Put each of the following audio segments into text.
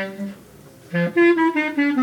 Thank you.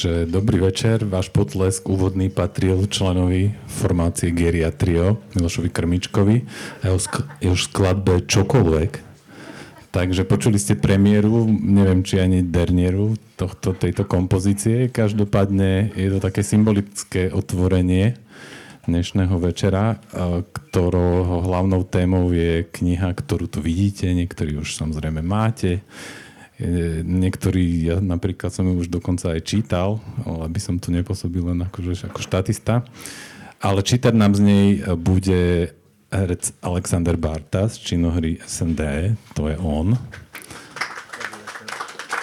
Takže dobrý večer. Váš potlesk úvodný patril členovi formácie Geria Trio, Milošovi Krmičkovi a jeho, sk- jeho skladbe Čokoľvek. Takže počuli ste premiéru, neviem či ani dernieru tohto, tejto kompozície. Každopádne je to také symbolické otvorenie dnešného večera, ktorého hlavnou témou je kniha, ktorú tu vidíte, niektorí už samozrejme máte Niektorí, ja napríklad som ju už dokonca aj čítal, ale aby som tu nepôsobil len akože, ako štatista. Ale čítať nám z nej bude herec Alexander Barta z činohry SND, to je on.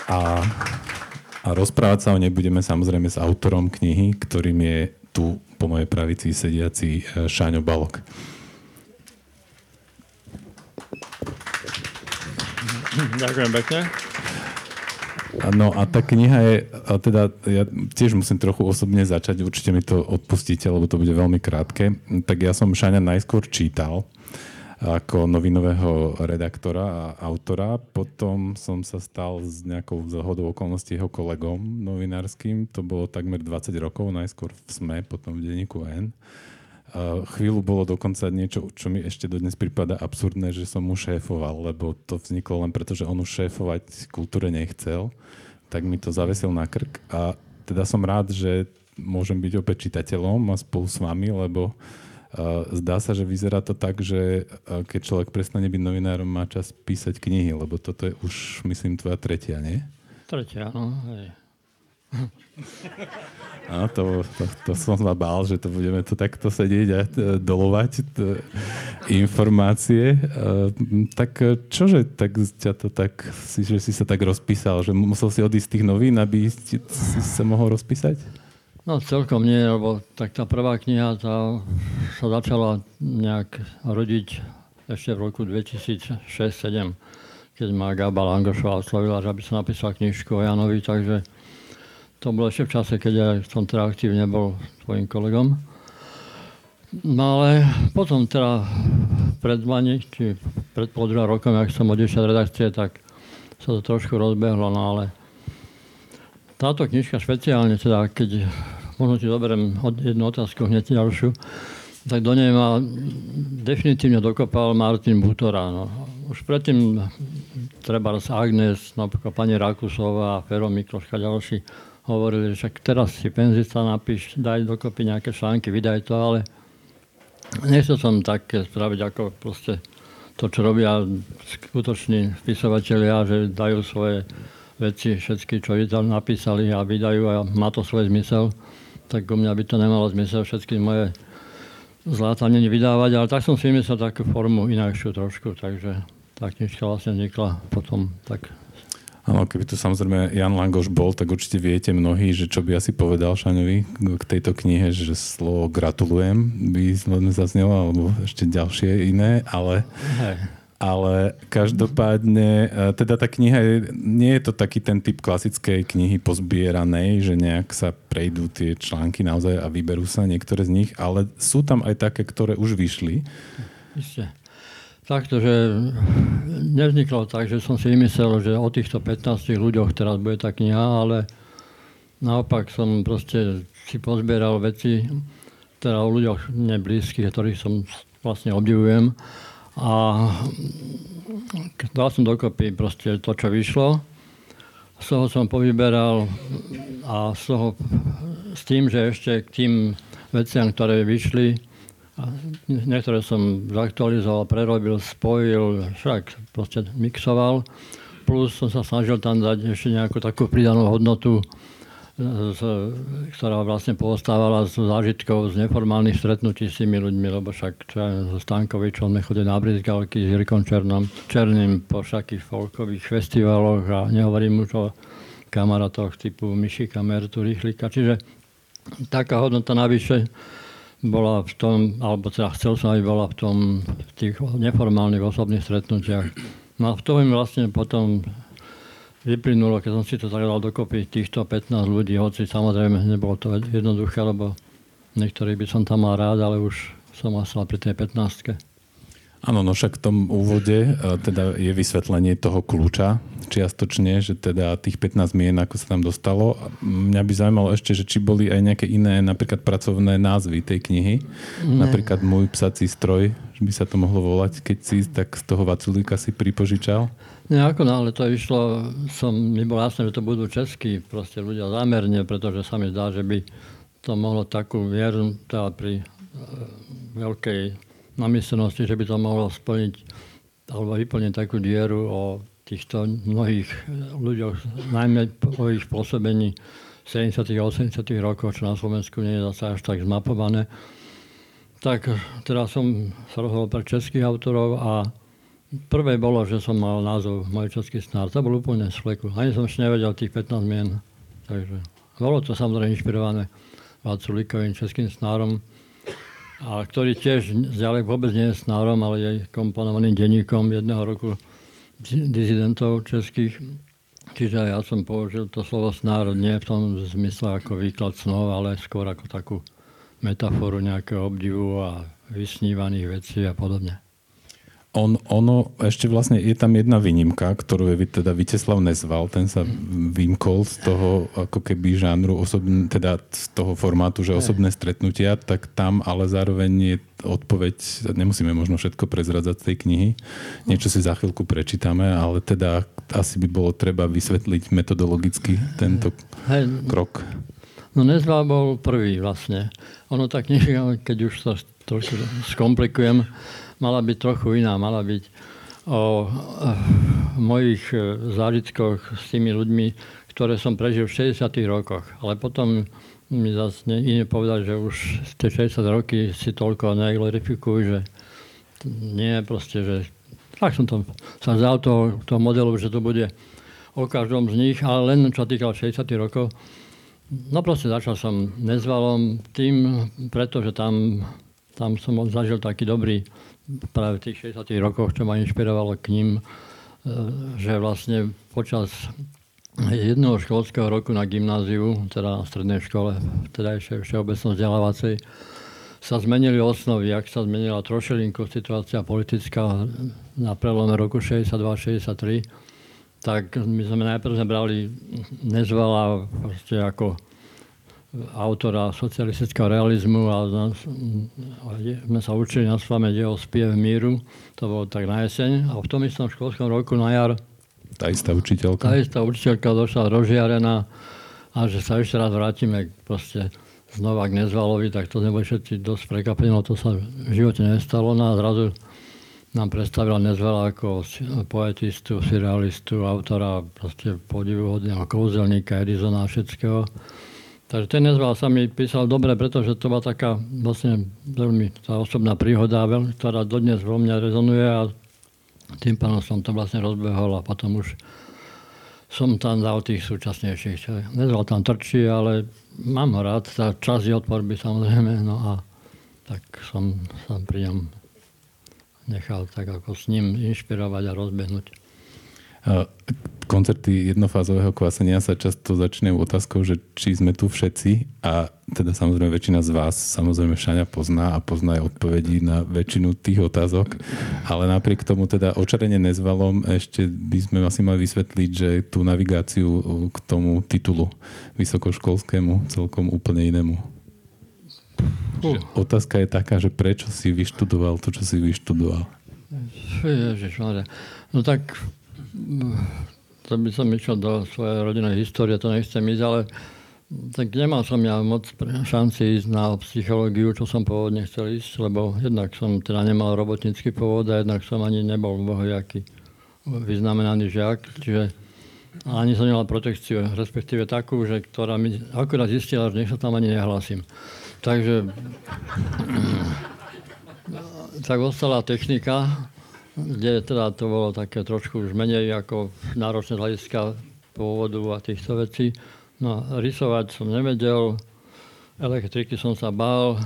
A, a rozprávať sa o nej budeme samozrejme s autorom knihy, ktorým je tu po mojej pravici sediaci e, Šáňo Balok. Ďakujem pekne. No a tá kniha je, a teda ja tiež musím trochu osobne začať, určite mi to odpustíte, lebo to bude veľmi krátke. Tak ja som Šaňa najskôr čítal ako novinového redaktora a autora. Potom som sa stal s nejakou zhodou okolností jeho kolegom novinárským. To bolo takmer 20 rokov, najskôr v SME, potom v denníku N. Chvíľu bolo dokonca niečo, čo mi ešte dodnes prípada absurdné, že som mu šéfoval, lebo to vzniklo len preto, že on už šéfovať kultúre nechcel, tak mi to zavesil na krk a teda som rád, že môžem byť opäť čitateľom a spolu s vami, lebo uh, zdá sa, že vyzerá to tak, že uh, keď človek prestane byť novinárom, má čas písať knihy, lebo toto je už, myslím, tvoja tretia, nie? Tretia, no. Hej. Áno, to, to, to som sa bál, že to budeme tu takto sedieť a dolovať t- informácie. Uh, tak čože tak ťa to tak, si, že si sa tak rozpísal, že musel si odísť z tých novín, aby si, si sa mohol rozpísať? No celkom nie, lebo tak tá prvá kniha tá sa začala nejak rodiť ešte v roku 2006-2007, keď ma Gaba Langošová oslovila, že aby som napísal knižku o Janovi, takže to bolo ešte v čase, keď ja som teda aktívne bol tvojim kolegom. No ale potom teda pred dvani, či pred pol druhá rokom, ak som odišiel z redakcie, tak sa to trošku rozbehlo, no ale táto knižka špeciálne, teda keď možno ti zoberiem jednu otázku, hneď ďalšiu, tak do nej ma definitívne dokopal Martin Butora. No. Už predtým treba Agnes, napríklad pani Rakusová, Fero Mikloška, ďalší hovorili, že však teraz si penzista napíš, daj dokopy nejaké články, vydaj to, ale nechcel som také spraviť ako proste to, čo robia skutoční spisovateľia, že dajú svoje veci, všetky, čo napísali a vydajú a má to svoj zmysel, tak u mňa by to nemalo zmysel všetky moje zlátanie vydávať, ale tak som si myslel takú formu inakšiu trošku, takže tá knižka vlastne vznikla potom tak Áno, keby tu samozrejme Jan Langoš bol, tak určite viete mnohí, že čo by asi povedal Šaňovi k tejto knihe, že slovo gratulujem by len zaznelo, alebo ešte ďalšie iné, ale, ale každopádne, e, teda tá kniha je, nie je to taký ten typ klasickej knihy pozbieranej, že nejak sa prejdú tie články naozaj a vyberú sa niektoré z nich, ale sú tam aj také, ktoré už vyšli. Ešte takto, že nevzniklo tak, že som si vymyslel, že o týchto 15 ľuďoch teraz bude tá kniha, ale naopak som proste si pozbieral veci, teda o ľuďoch neblízkych, ktorých som vlastne obdivujem A dal som dokopy proste to, čo vyšlo. Z toho som povyberal a z toho, s tým, že ešte k tým veciam, ktoré vyšli, niektoré som zaktualizoval, prerobil, spojil, však proste mixoval. Plus som sa snažil tam dať ešte nejakú takú pridanú hodnotu, z, ktorá vlastne postávala z zážitkov z neformálnych stretnutí s tými ľuďmi, lebo však čo aj so Stankovičom sme chodili na brizgalky s Jirkom Černom, Černým po všakých folkových festivaloch a nehovorím už o kamarátoch typu Mišika, Mertu, Rýchlika. Čiže taká hodnota navyše bola v tom, alebo teda chcel som, aby bola v tom v tých neformálnych osobných stretnutiach. No a v tom vlastne potom vyplynulo, keď som si to tak dal dokopy, týchto 15 ľudí, hoci samozrejme nebolo to jednoduché, lebo niektorí by som tam mal rád, ale už som asal pri tej 15 Áno, no však v tom úvode e, teda je vysvetlenie toho kľúča čiastočne, že teda tých 15 mien, ako sa tam dostalo. Mňa by zaujímalo ešte, že či boli aj nejaké iné napríklad pracovné názvy tej knihy. Ne. Napríklad Môj psací stroj, že by sa to mohlo volať, keď si tak z toho Vaculíka si pripožičal. Ako náhle to išlo, som, mi bolo jasné, že to budú českí proste ľudia zámerne, pretože sa mi zdá, že by to mohlo takú vieru teda pri e, veľkej namyslenosti, že by to mohlo splniť alebo vyplniť takú dieru o týchto mnohých ľuďoch, najmä po ich pôsobení v 70. a 80. rokoch, čo na Slovensku nie je zase až tak zmapované. Tak teraz som sa rozhodol pre českých autorov a Prvé bolo, že som mal názov Môj český snár. To bol úplne z fleku. Ani som ešte nevedel tých 15 mien. Takže bolo to samozrejme inšpirované Váculíkovým českým snárom, a ktorý tiež ďalej vôbec nie je snárom, ale je komponovaným denníkom jedného roku dizidentov českých. Čiže ja som použil to slovo snár nie v tom zmysle ako výklad snov, ale skôr ako takú metaforu nejakého obdivu a vysnívaných vecí a podobne. On, ono, ešte vlastne je tam jedna výnimka, ktorú je teda Viteslav Nezval, ten sa vymkol z toho ako keby žánru, osobn, teda z toho formátu, že osobné stretnutia, tak tam ale zároveň je odpoveď, nemusíme možno všetko prezradzať z tej knihy, niečo si za chvíľku prečítame, ale teda asi by bolo treba vysvetliť metodologicky tento krok. No Nezval bol prvý vlastne. Ono tá kniha, keď už sa trošku skomplikujem, mala byť trochu iná, mala byť o mojich e, zážitkoch s tými ľuďmi, ktoré som prežil v 60. rokoch. Ale potom mi zase iné povedať, že už tie 60 roky si toľko neglorifikujú, že nie proste, že tak som to, sa vzal toho, toho modelu, že to bude o každom z nich, ale len čo týkal 60 rokov. No proste začal som nezvalom tým, pretože tam, tam som zažil taký dobrý práve v tých 60 rokoch, čo ma inšpirovalo k ním, e, že vlastne počas jedného školského roku na gymnáziu, teda na strednej škole, teda ešte všeobecno vzdelávacej, sa zmenili osnovy, ak sa zmenila trošilinku situácia politická na prelome roku 62-63, tak my sme najprv brali nezvala ako autora socialistického realizmu a sme sa učili na spameť jeho spiev míru. To bolo tak na jeseň. A v tom istom školskom roku na jar tá istá učiteľka. Tá istá učiteľka došla rozžiarená a že sa ešte raz vrátime proste znova k Nezvalovi, tak to neboli všetci dosť prekvapení, to sa v živote nestalo. No a zrazu nám predstavila Nezvala ako poetistu, surrealistu, autora proste podivuhodného kouzelníka, Edisona a všetkého. Takže ten nezval sa mi písal dobre, pretože to bola taká vlastne veľmi tá osobná príhoda, ktorá dodnes vo mňa rezonuje a tým pánom som to vlastne rozbehol a potom už som tam dal tých súčasnejších. Nezval tam trčí, ale mám ho rád, tá čas je odporby samozrejme, no a tak som sa pri ňom nechal tak ako s ním inšpirovať a rozbehnúť. Koncerty jednofázového kvasenia sa často začínajú otázkou, že či sme tu všetci a teda samozrejme väčšina z vás samozrejme Šaňa pozná a pozná aj odpovedí na väčšinu tých otázok, ale napriek tomu teda očarenie nezvalom ešte by sme asi mali vysvetliť, že tú navigáciu k tomu titulu vysokoškolskému celkom úplne inému. Uh. Otázka je taká, že prečo si vyštudoval to, čo si vyštudoval? Ježiš, no tak to by som išiel do svojej rodinnej histórie, to nechcem ísť, ale tak nemal som ja moc šanci ísť na psychológiu, čo som pôvodne chcel ísť, lebo jednak som teda nemal robotnícky pôvod a jednak som ani nebol bohojaký vyznamenaný žiak, čiže ani som nemal protekciu, respektíve takú, že ktorá mi akurát zistila, že nech sa tam ani nehlasím. Takže tak ostala technika, kde teda to bolo také trošku už menej ako náročné hľadiska pôvodu a týchto vecí. No, rysovať som nevedel, elektriky som sa bál,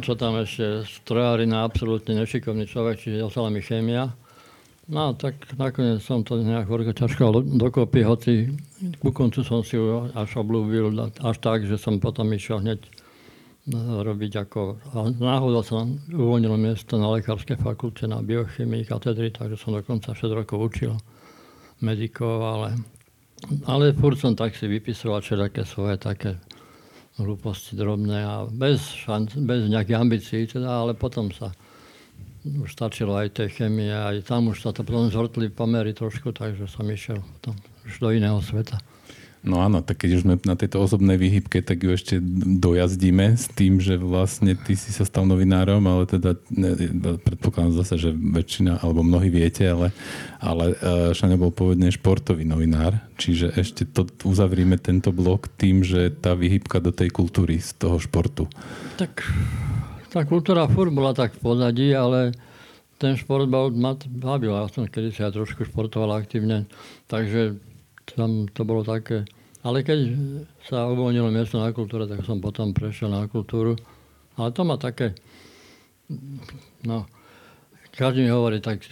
čo tam ešte strojárina, absolútne nešikovný človek, čiže ostala mi chémia. No tak nakoniec som to nejak horko ťažko dokopy, hoci ku koncu som si až oblúbil, až tak, že som potom išiel hneď robiť ako... Náhodou sa uvoľnilo miesto na lekárskej fakulte na biochemii katedry, takže som dokonca 6 rokov učil medikov, ale ale furt som tak si vypisoval všetké svoje také hlúposti drobné a bez, šanc, bez nejakých ambícií teda, ale potom sa už stačilo aj tej chemie, aj tam už sa to potom zvrtli pomery trošku, takže som išiel tam už do iného sveta. No áno, tak keď už sme na tejto osobnej výhybke, tak ju ešte dojazdíme s tým, že vlastne ty si sa stal novinárom, ale teda ne, predpokladám zase, že väčšina, alebo mnohí viete, ale, ale uh, Šaňo bol pôvodne športový novinár, čiže ešte to uzavrieme tento blok tým, že tá výhybka do tej kultúry z toho športu. Tak tá kultúra furt bola tak v pozadí, ale ten šport bol, ma bavil. Ja som kedy sa trošku športoval aktívne, takže tam to bolo také. Ale keď sa uvoľnilo miesto na kultúre, tak som potom prešiel na kultúru. Ale to má také, no, každý mi hovorí, tak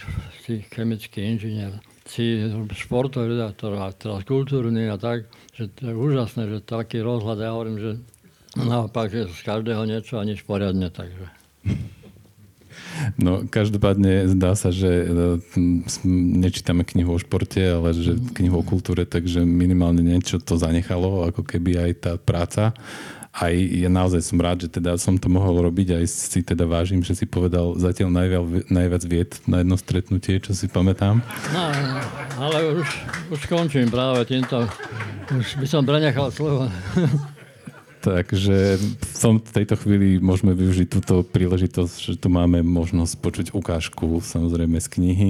si chemický inžinier, si športový redaktor a teraz kultúrny a tak, že to je úžasné, že taký rozhľad, ja hovorím, že naopak, že z každého niečo a nič poriadne, takže. No, každopádne zdá sa, že e, nečítame knihu o športe, ale že knihu o kultúre, takže minimálne niečo to zanechalo, ako keby aj tá práca. Aj ja naozaj som rád, že teda som to mohol robiť, aj si teda vážim, že si povedal zatiaľ najviac, najviac vied na jedno stretnutie, čo si pamätám. No, ale už, už končím práve týmto. Už by som prenechal slovo. Takže v tom, tejto chvíli môžeme využiť túto príležitosť, že tu máme možnosť počuť ukážku samozrejme z knihy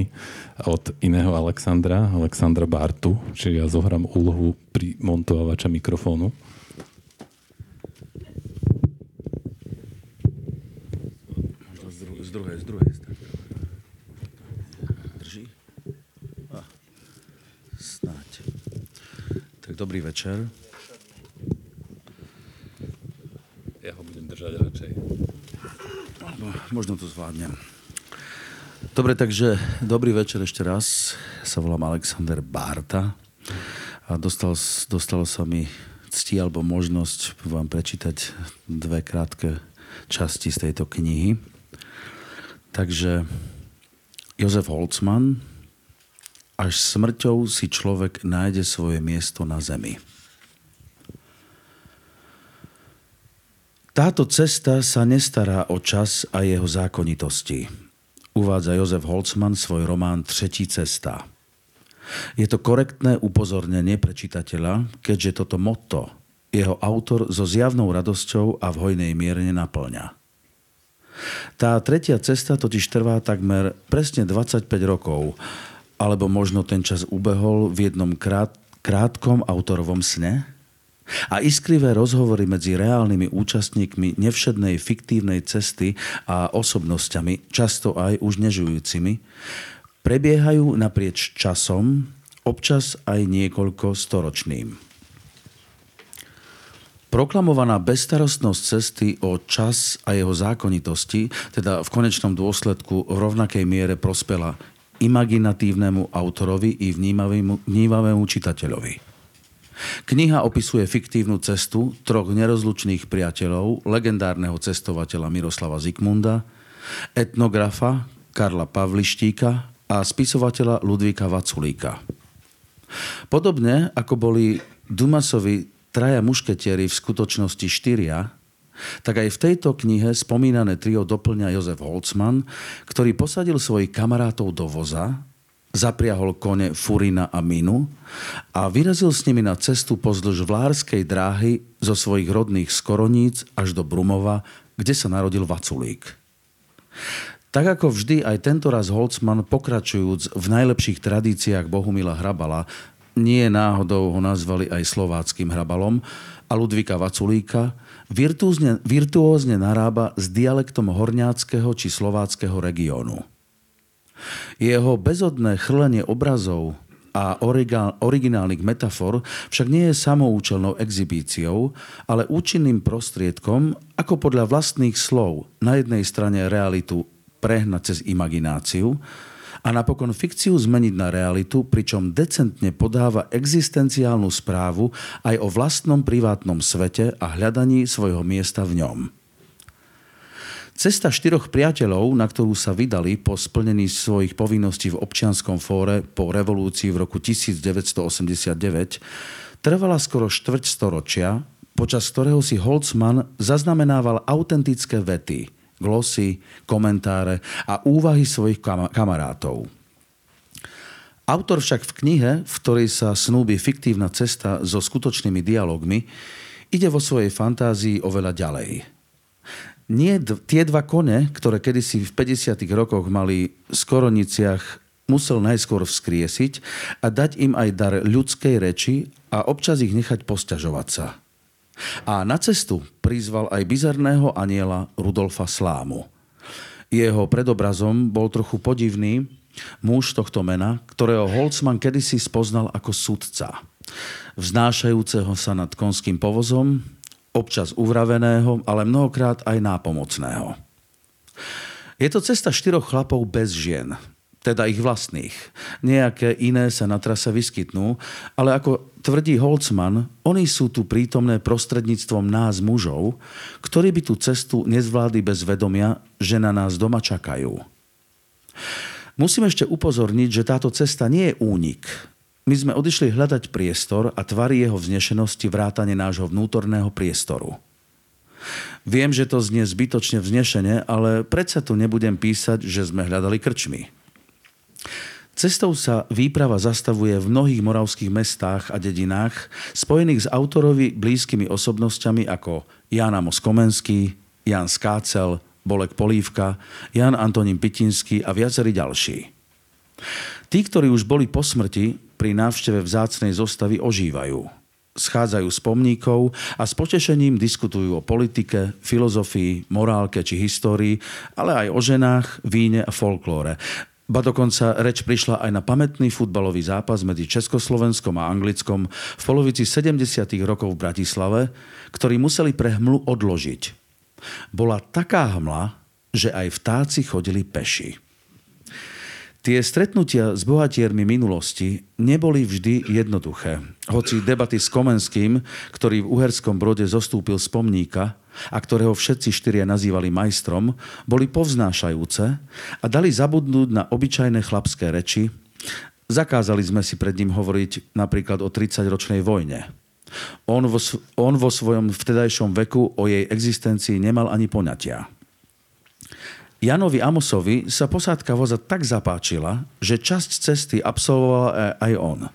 od iného Alexandra, Alexandra Bartu, čiže ja zohrám úlohu pri montovača mikrofónu. Z druhej, z druhej strany. Drží? Ah, snáď. Tak dobrý večer. Držať radšej. No, možno to zvládnem. Dobre, takže dobrý večer ešte raz. Sa volám Alexander Barta a dostal, dostalo sa mi cti alebo možnosť vám prečítať dve krátke časti z tejto knihy. Takže Jozef Holzmann až smrťou si človek nájde svoje miesto na zemi. Táto cesta sa nestará o čas a jeho zákonitosti. Uvádza Jozef Holzmann svoj román Třetí cesta. Je to korektné upozornenie pre čitateľa, keďže toto motto jeho autor so zjavnou radosťou a v hojnej miere naplňa. Tá tretia cesta totiž trvá takmer presne 25 rokov, alebo možno ten čas ubehol v jednom krát, krátkom autorovom sne? A iskrivé rozhovory medzi reálnymi účastníkmi nevšednej fiktívnej cesty a osobnosťami, často aj už nežujúcimi, prebiehajú naprieč časom, občas aj niekoľko storočným. Proklamovaná bezstarostnosť cesty o čas a jeho zákonitosti, teda v konečnom dôsledku v rovnakej miere prospela imaginatívnemu autorovi i vnímavému čitateľovi. Kniha opisuje fiktívnu cestu troch nerozlučných priateľov, legendárneho cestovateľa Miroslava Zikmunda, etnografa Karla Pavlištíka a spisovateľa Ludvíka Vaculíka. Podobne ako boli Dumasovi traja mušketieri v skutočnosti štyria, tak aj v tejto knihe spomínané trio doplňa Jozef Holzmann, ktorý posadil svojich kamarátov do voza, zapriahol kone Furina a Minu a vyrazil s nimi na cestu pozdĺž Vlárskej dráhy zo svojich rodných Skoroníc až do Brumova, kde sa narodil Vaculík. Tak ako vždy, aj tento raz Holzmann, pokračujúc v najlepších tradíciách Bohumila Hrabala, nie náhodou ho nazvali aj slováckým hrabalom, a Ludvika Vaculíka, virtuózne, virtuózne narába s dialektom horňáckého či slováckého regiónu. Jeho bezodné chrlenie obrazov a originálnych metafor však nie je samoučelnou exibíciou, ale účinným prostriedkom, ako podľa vlastných slov na jednej strane realitu prehnať cez imagináciu a napokon fikciu zmeniť na realitu, pričom decentne podáva existenciálnu správu aj o vlastnom privátnom svete a hľadaní svojho miesta v ňom. Cesta štyroch priateľov, na ktorú sa vydali po splnení svojich povinností v občianskom fóre po revolúcii v roku 1989, trvala skoro štvrť storočia, počas ktorého si Holtzmann zaznamenával autentické vety, glosy, komentáre a úvahy svojich kamarátov. Autor však v knihe, v ktorej sa snúbi fiktívna cesta so skutočnými dialogmi, ide vo svojej fantázii oveľa ďalej – nie tie dva kone, ktoré kedysi v 50. rokoch mali v Skoroniciach musel najskôr vzkriesiť a dať im aj dar ľudskej reči a občas ich nechať posťažovať sa. A na cestu prizval aj bizarného aniela Rudolfa Slámu. Jeho predobrazom bol trochu podivný muž tohto mena, ktorého Holzman kedysi spoznal ako sudca. Vznášajúceho sa nad konským povozom, občas uvraveného, ale mnohokrát aj nápomocného. Je to cesta štyroch chlapov bez žien, teda ich vlastných. Nejaké iné sa na trase vyskytnú, ale ako tvrdí Holzman, oni sú tu prítomné prostredníctvom nás mužov, ktorí by tú cestu nezvládli bez vedomia, že na nás doma čakajú. Musím ešte upozorniť, že táto cesta nie je únik, my sme odišli hľadať priestor a tvary jeho vznešenosti vrátane nášho vnútorného priestoru. Viem, že to znie zbytočne vznešene, ale predsa tu nebudem písať, že sme hľadali krčmy. Cestou sa výprava zastavuje v mnohých moravských mestách a dedinách spojených s autorovi blízkymi osobnosťami ako Jan Amos Komenský, Jan Skácel, Bolek Polívka, Jan Antonín Pitinský a viacerí ďalší. Tí, ktorí už boli po smrti, pri návšteve vzácnej zostavy ožívajú. Schádzajú z pomníkov a s potešením diskutujú o politike, filozofii, morálke či histórii, ale aj o ženách, víne a folklóre. Ba dokonca reč prišla aj na pamätný futbalový zápas medzi Československom a Anglickom v polovici 70. rokov v Bratislave, ktorý museli pre hmlu odložiť. Bola taká hmla, že aj vtáci chodili peši. Tie stretnutia s bohatiermi minulosti neboli vždy jednoduché. Hoci debaty s Komenským, ktorý v Uherskom brode zostúpil z pomníka a ktorého všetci štyria nazývali majstrom, boli povznášajúce a dali zabudnúť na obyčajné chlapské reči. Zakázali sme si pred ním hovoriť napríklad o 30-ročnej vojne. On vo, on vo svojom vtedajšom veku o jej existencii nemal ani poňatia. Janovi Amosovi sa posádka voza tak zapáčila, že časť cesty absolvoval aj on.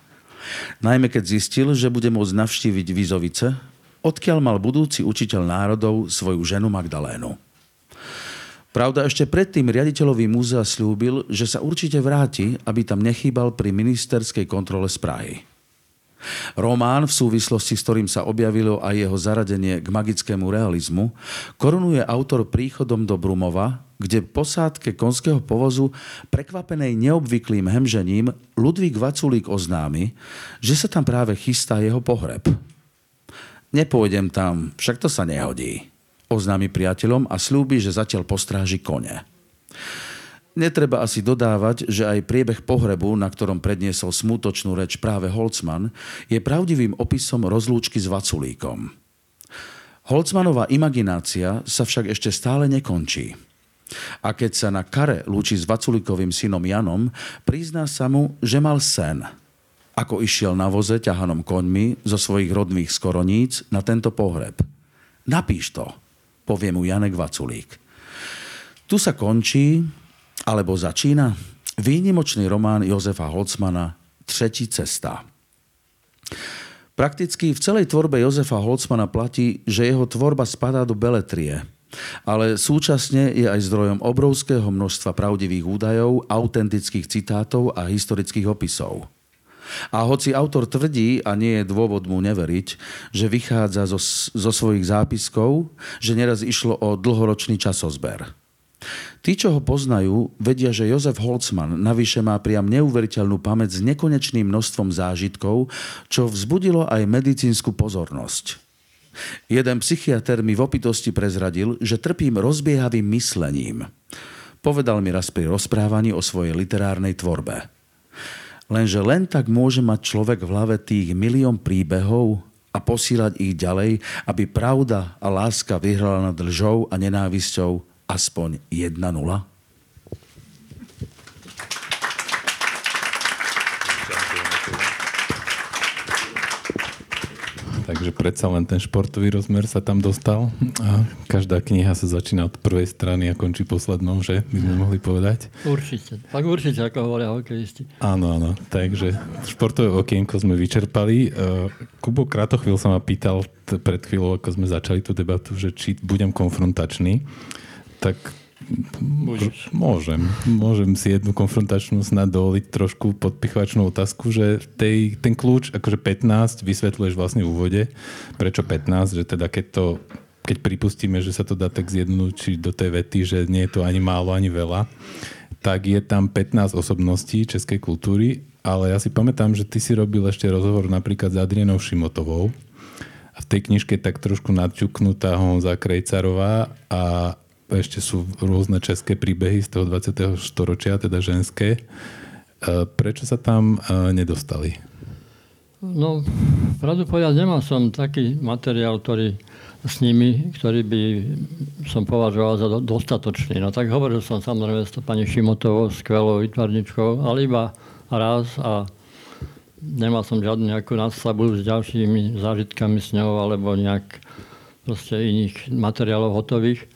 Najmä keď zistil, že bude môcť navštíviť Vizovice, odkiaľ mal budúci učiteľ národov svoju ženu Magdalénu. Pravda, ešte predtým riaditeľový múzea slúbil, že sa určite vráti, aby tam nechýbal pri ministerskej kontrole z Prahy. Román, v súvislosti s ktorým sa objavilo aj jeho zaradenie k magickému realizmu, korunuje autor príchodom do Brumova, kde posádke konského povozu, prekvapenej neobvyklým hemžením, Ludvík Vaculík oznámi, že sa tam práve chystá jeho pohreb. Nepôjdem tam, však to sa nehodí, oznámi priateľom a slúbi, že zatiaľ postráži kone. Netreba asi dodávať, že aj priebeh pohrebu, na ktorom predniesol smutočnú reč práve Holcman, je pravdivým opisom rozlúčky s Vaculíkom. Holcmanová imaginácia sa však ešte stále nekončí. A keď sa na kare lúči s Vaculikovým synom Janom, prizná sa mu, že mal sen. Ako išiel na voze ťahanom koňmi zo svojich rodných skoroníc na tento pohreb. Napíš to. povie mu Janek Vaculík. Tu sa končí, alebo začína, výnimočný román Jozefa Holcmana Třetí cesta. Prakticky v celej tvorbe Jozefa Holcmana platí, že jeho tvorba spadá do beletrie – ale súčasne je aj zdrojom obrovského množstva pravdivých údajov, autentických citátov a historických opisov. A hoci autor tvrdí, a nie je dôvod mu neveriť, že vychádza zo, zo svojich zápiskov, že neraz išlo o dlhoročný časozber. Tí, čo ho poznajú, vedia, že Jozef Holzmann navyše má priam neuveriteľnú pamäť s nekonečným množstvom zážitkov, čo vzbudilo aj medicínsku pozornosť. Jeden psychiatr mi v opitosti prezradil, že trpím rozbiehavým myslením. Povedal mi raz pri rozprávaní o svojej literárnej tvorbe. Lenže len tak môže mať človek v hlave tých milión príbehov a posílať ich ďalej, aby pravda a láska vyhrala nad lžou a nenávisťou aspoň 1-0? Takže predsa len ten športový rozmer sa tam dostal a každá kniha sa začína od prvej strany a končí poslednou, že by sme mohli povedať. Určite. Tak určite, ako hovoria hokejisti. Áno, áno. Takže športové okienko sme vyčerpali. E, Kubo Kratochvíľ sa ma pýtal pred chvíľou, ako sme začali tú debatu, že či budem konfrontačný. Tak Môžeš. Môžem. Môžem si jednu konfrontačnú snad dovoliť trošku podpichovačnú otázku, že tej, ten kľúč, akože 15, vysvetľuješ vlastne v úvode, prečo 15, že teda keď to keď pripustíme, že sa to dá tak zjednúčiť do tej vety, že nie je to ani málo, ani veľa, tak je tam 15 osobností českej kultúry, ale ja si pamätám, že ty si robil ešte rozhovor napríklad s Adrienou Šimotovou a v tej knižke tak trošku nadčuknutá Honza Krejcarová a ešte sú rôzne české príbehy z toho 20. storočia, teda ženské. E, prečo sa tam e, nedostali? No, pravdu povedať, nemal som taký materiál, ktorý s nimi, ktorý by som považoval za dostatočný. No tak hovoril som samozrejme s pani Šimotovou, skvelou vytvarničkou, ale iba raz a nemal som žiadnu nejakú násabu s ďalšími zážitkami s ňou alebo nejak proste iných materiálov hotových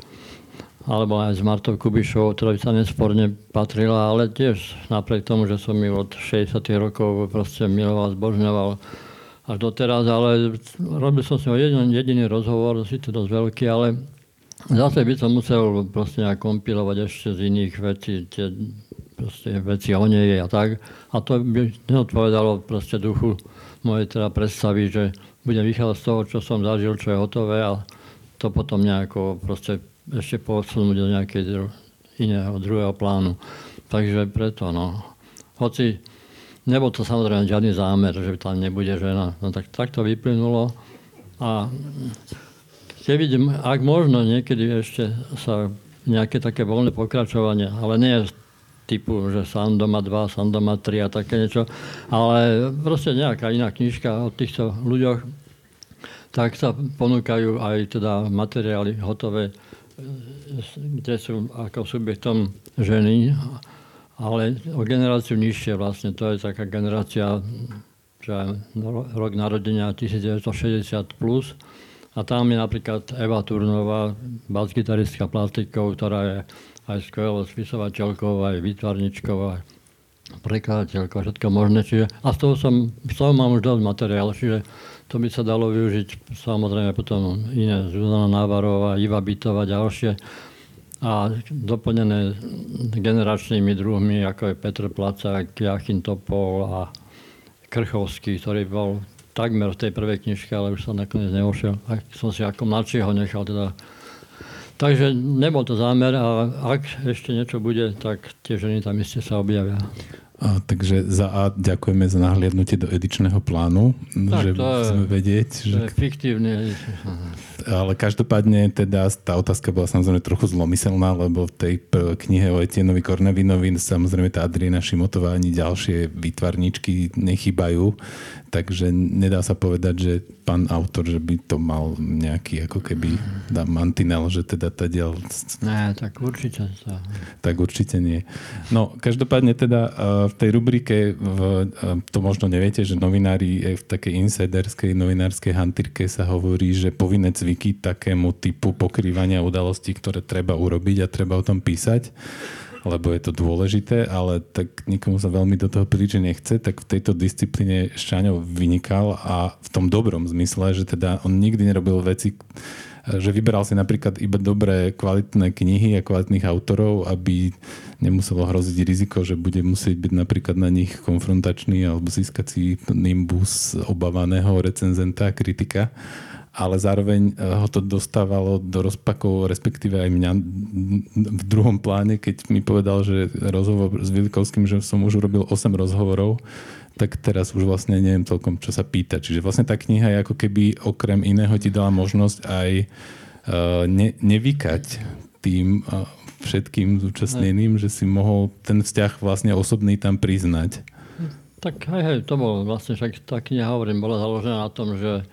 alebo aj s Martou Kubišovou, ktorá by sa nesporne patrila, ale tiež napriek tomu, že som ju od 60. rokov proste miloval, zbožňoval až doteraz, ale robil som s ňou jeden, jediný rozhovor, to dosť veľký, ale zase by som musel proste nejak kompilovať ešte z iných vecí, tie proste veci o nej a tak. A to by neodpovedalo proste duchu mojej teda predstavy, že budem vychádzať z toho, čo som zažil, čo je hotové a to potom nejako proste ešte posunúť do nejakého iného, druhého plánu. Takže preto, no. Hoci nebol to samozrejme žiadny zámer, že tam nebude žena. No tak, tak to vyplynulo. A keď ak možno niekedy ešte sa nejaké také voľné pokračovanie, ale nie typu, že sám doma 2, sám doma 3 a také niečo, ale proste nejaká iná knižka o týchto ľuďoch, tak sa ponúkajú aj teda materiály hotové kde sú ako subjektom ženy, ale o generáciu nižšie vlastne. To je taká generácia, že rok narodenia 1960 plus. A tam je napríklad Eva Turnová, bas-gitaristka plastikov, ktorá je aj skvelou spisovateľkou, aj výtvarničkou, aj prekladateľkou, všetko možné. Čiže, a z toho, som, z toho mám už dosť materiál, čiže to by sa dalo využiť samozrejme potom iné, Zuzana Návarová, Iva Bytová, ďalšie a doplnené generačnými druhmi, ako je Petr Placák, Jachim Topol a Krchovský, ktorý bol takmer v tej prvej knižke, ale už sa nakoniec neošiel. A som si ako mladšieho nechal teda. Takže nebol to zámer a ak ešte niečo bude, tak tie ženy tam iste sa objavia. A, takže za A ďakujeme za nahliadnutie do edičného plánu, tak, že to chceme vedieť. Že... To je fiktívne. Ale každopádne teda tá otázka bola samozrejme trochu zlomyselná, lebo v tej knihe o Etienovi Kornevinovi samozrejme tá Adriana Šimotová ani ďalšie výtvarničky nechybajú. Takže nedá sa povedať, že pán autor, že by to mal nejaký ako keby dá mantinel, že teda diel... Ne, tak určite sa. Tak určite nie. No, každopádne teda v tej rubrike, v, to možno neviete, že novinári v takej insiderskej novinárskej hantírke sa hovorí, že povinné cviky takému typu pokrývania udalostí, ktoré treba urobiť a treba o tom písať lebo je to dôležité, ale tak nikomu sa veľmi do toho príliš nechce, tak v tejto disciplíne Šťaňov vynikal a v tom dobrom zmysle, že teda on nikdy nerobil veci, že vyberal si napríklad iba dobré kvalitné knihy a kvalitných autorov, aby nemuselo hroziť riziko, že bude musieť byť napríklad na nich konfrontačný alebo získať si nimbus obávaného recenzenta, kritika ale zároveň eh, ho to dostávalo do rozpakov, respektíve aj mňa v druhom pláne, keď mi povedal, že rozhovor s Vilikovským, že som už urobil 8 rozhovorov, tak teraz už vlastne neviem celkom, čo sa pýta. Čiže vlastne tá kniha je ako keby okrem iného ti dala možnosť aj uh, ne, nevykať tým uh, všetkým zúčastneným, že si mohol ten vzťah vlastne osobný tam priznať. Tak hej, hej, to bolo vlastne, však tá kniha, hovorím, bola založená na tom, že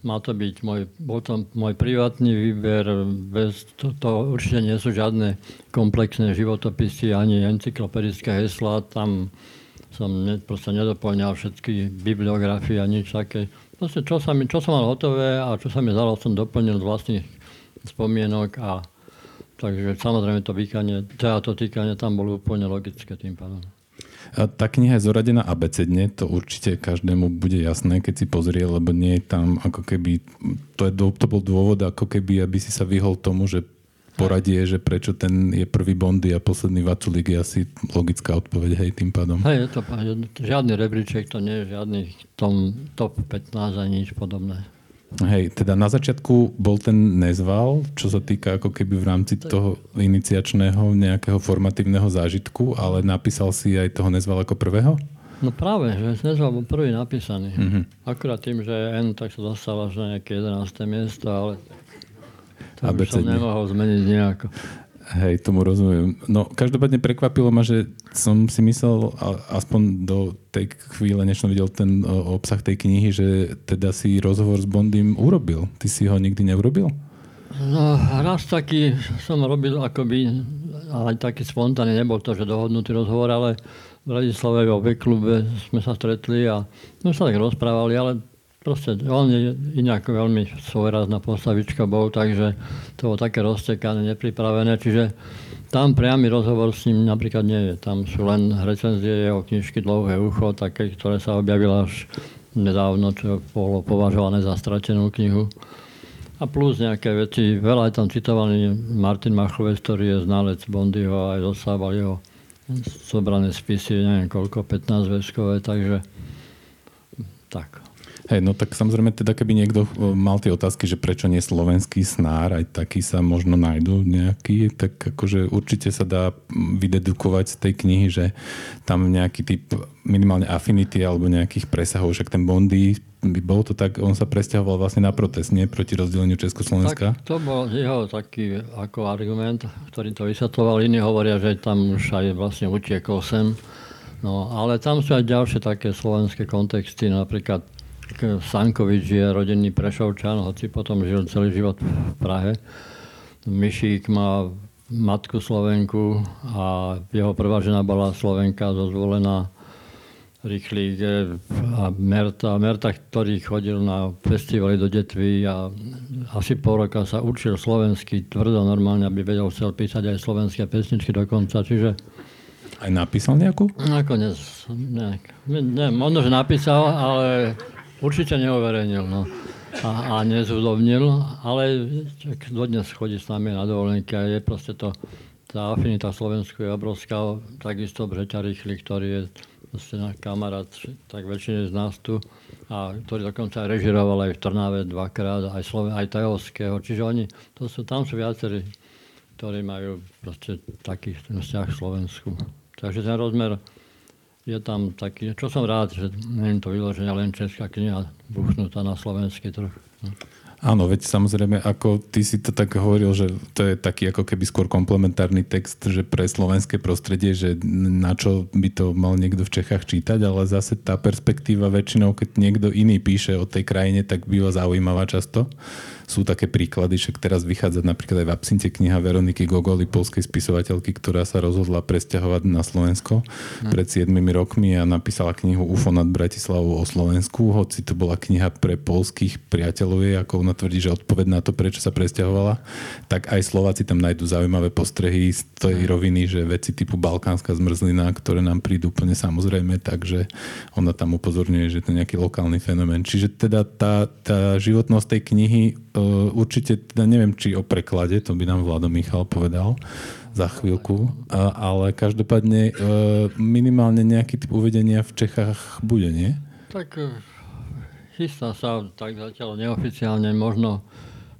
má to byť môj, bol to môj privátny výber, bez to, to určite nie sú žiadne komplexné životopisy ani encyklopedické heslá, tam som ne, proste nedoplňal všetky bibliografie a nič také. Proste čo, sa čo som mal hotové a čo sa mi zdalo, som doplnil z vlastných spomienok a takže samozrejme to výkanie, teda to týkanie tam bolo úplne logické tým pádom. Tá kniha je zoradená abecedne, to určite každému bude jasné, keď si pozrie, lebo nie je tam ako keby, to, je, to bol dôvod ako keby, aby si sa vyhol tomu, že poradie, že prečo ten je prvý Bondy a posledný Vaculík je asi logická odpoveď, hej, tým pádom. Hej, je to žiadny rebríček, to nie je žiadny tom top 15 ani nič podobné. Hej, teda na začiatku bol ten nezval, čo sa týka ako keby v rámci toho iniciačného nejakého formatívneho zážitku, ale napísal si aj toho nezval ako prvého? No práve, že nezval bol prvý napísaný. Mm-hmm. Akurát tým, že N tak sa dostal až na nejaké 11. miesto, ale to by som nemohol zmeniť nejako. Hej, tomu rozumiem. No, každopádne prekvapilo ma, že som si myslel, aspoň do tej chvíle, než som videl ten obsah tej knihy, že teda si rozhovor s Bondym urobil. Ty si ho nikdy neurobil? No, raz taký som robil akoby, ale taký spontánne, nebol to, že dohodnutý rozhovor, ale v Bratislave v klube sme sa stretli a sme sa tak rozprávali, ale proste on je inak veľmi svojrazná postavička bol, takže to bolo také roztekané, nepripravené, čiže tam priamy rozhovor s ním napríklad nie je. Tam sú len recenzie jeho knižky Dlouhé ucho, také, ktoré sa objavila až nedávno, čo bolo považované za stratenú knihu. A plus nejaké veci, veľa je tam citovaný Martin Machovec, ktorý je znalec Bondyho, aj zosával jeho zobrané spisy, neviem koľko, 15 väzkové, takže tak. Hej, no tak samozrejme, teda keby niekto e, mal tie otázky, že prečo nie slovenský snár, aj taký sa možno nájdú nejaký, tak akože určite sa dá vydedukovať z tej knihy, že tam nejaký typ minimálne affinity alebo nejakých presahov, však ten Bondy by bolo to tak, on sa presťahoval vlastne na protest, nie proti rozdeleniu Československa? Tak to bol jeho taký ako argument, ktorý to vysvetloval. Iní hovoria, že tam už aj vlastne utiekol sem. No, ale tam sú aj ďalšie také slovenské kontexty, napríklad Sankovič je rodinný Prešovčan, hoci potom žil celý život v Prahe. Myšík má matku Slovenku a jeho prvá žena bola Slovenka zozvolená Rýchlík a Merta, Merta, ktorý chodil na festivaly do Detvy a asi pol roka sa učil slovensky tvrdo normálne, aby vedel, chcel písať aj slovenské pesničky dokonca, čiže aj napísal nejakú? Nakoniec. Ne, ne, možno, že napísal, ale Určite neuverejnil, no. A, a nezúdobnil, ale dodnes chodí s nami na dovolenky a je proste to, tá afinita Slovensku je obrovská, takisto Břeťa Rýchly, ktorý je proste náš kamarát, tak väčšine z nás tu, a ktorý dokonca aj režiroval aj v Trnave dvakrát, aj, Sloven- aj Tajovského, čiže oni, to sú, tam sú viacerí, ktorí majú proste taký vzťah v Slovensku. Takže ten rozmer je tam taký, čo som rád, že nie je to vyloženia len česká kniha buchnutá na slovenský trh. No. Áno, veď samozrejme, ako ty si to tak hovoril, že to je taký ako keby skôr komplementárny text, že pre slovenské prostredie, že na čo by to mal niekto v Čechách čítať, ale zase tá perspektíva väčšinou, keď niekto iný píše o tej krajine, tak býva zaujímavá často sú také príklady, však teraz vychádza napríklad aj v absinte kniha Veroniky Gogoli, polskej spisovateľky, ktorá sa rozhodla presťahovať na Slovensko hm. pred 7 rokmi a napísala knihu UFO nad Bratislavou o Slovensku, hoci to bola kniha pre polských priateľov, ako ona tvrdí, že odpoved na to, prečo sa presťahovala, tak aj Slováci tam nájdú zaujímavé postrehy z tej hm. roviny, že veci typu balkánska zmrzlina, ktoré nám prídu úplne samozrejme, takže ona tam upozorňuje, že to je nejaký lokálny fenomén. Čiže teda tá, tá životnosť tej knihy Uh, určite, teda neviem, či o preklade, to by nám Vlado Michal povedal za chvíľku, ale každopádne uh, minimálne nejaký typ uvedenia v Čechách bude, nie? Tak chystá sa tak zatiaľ neoficiálne, možno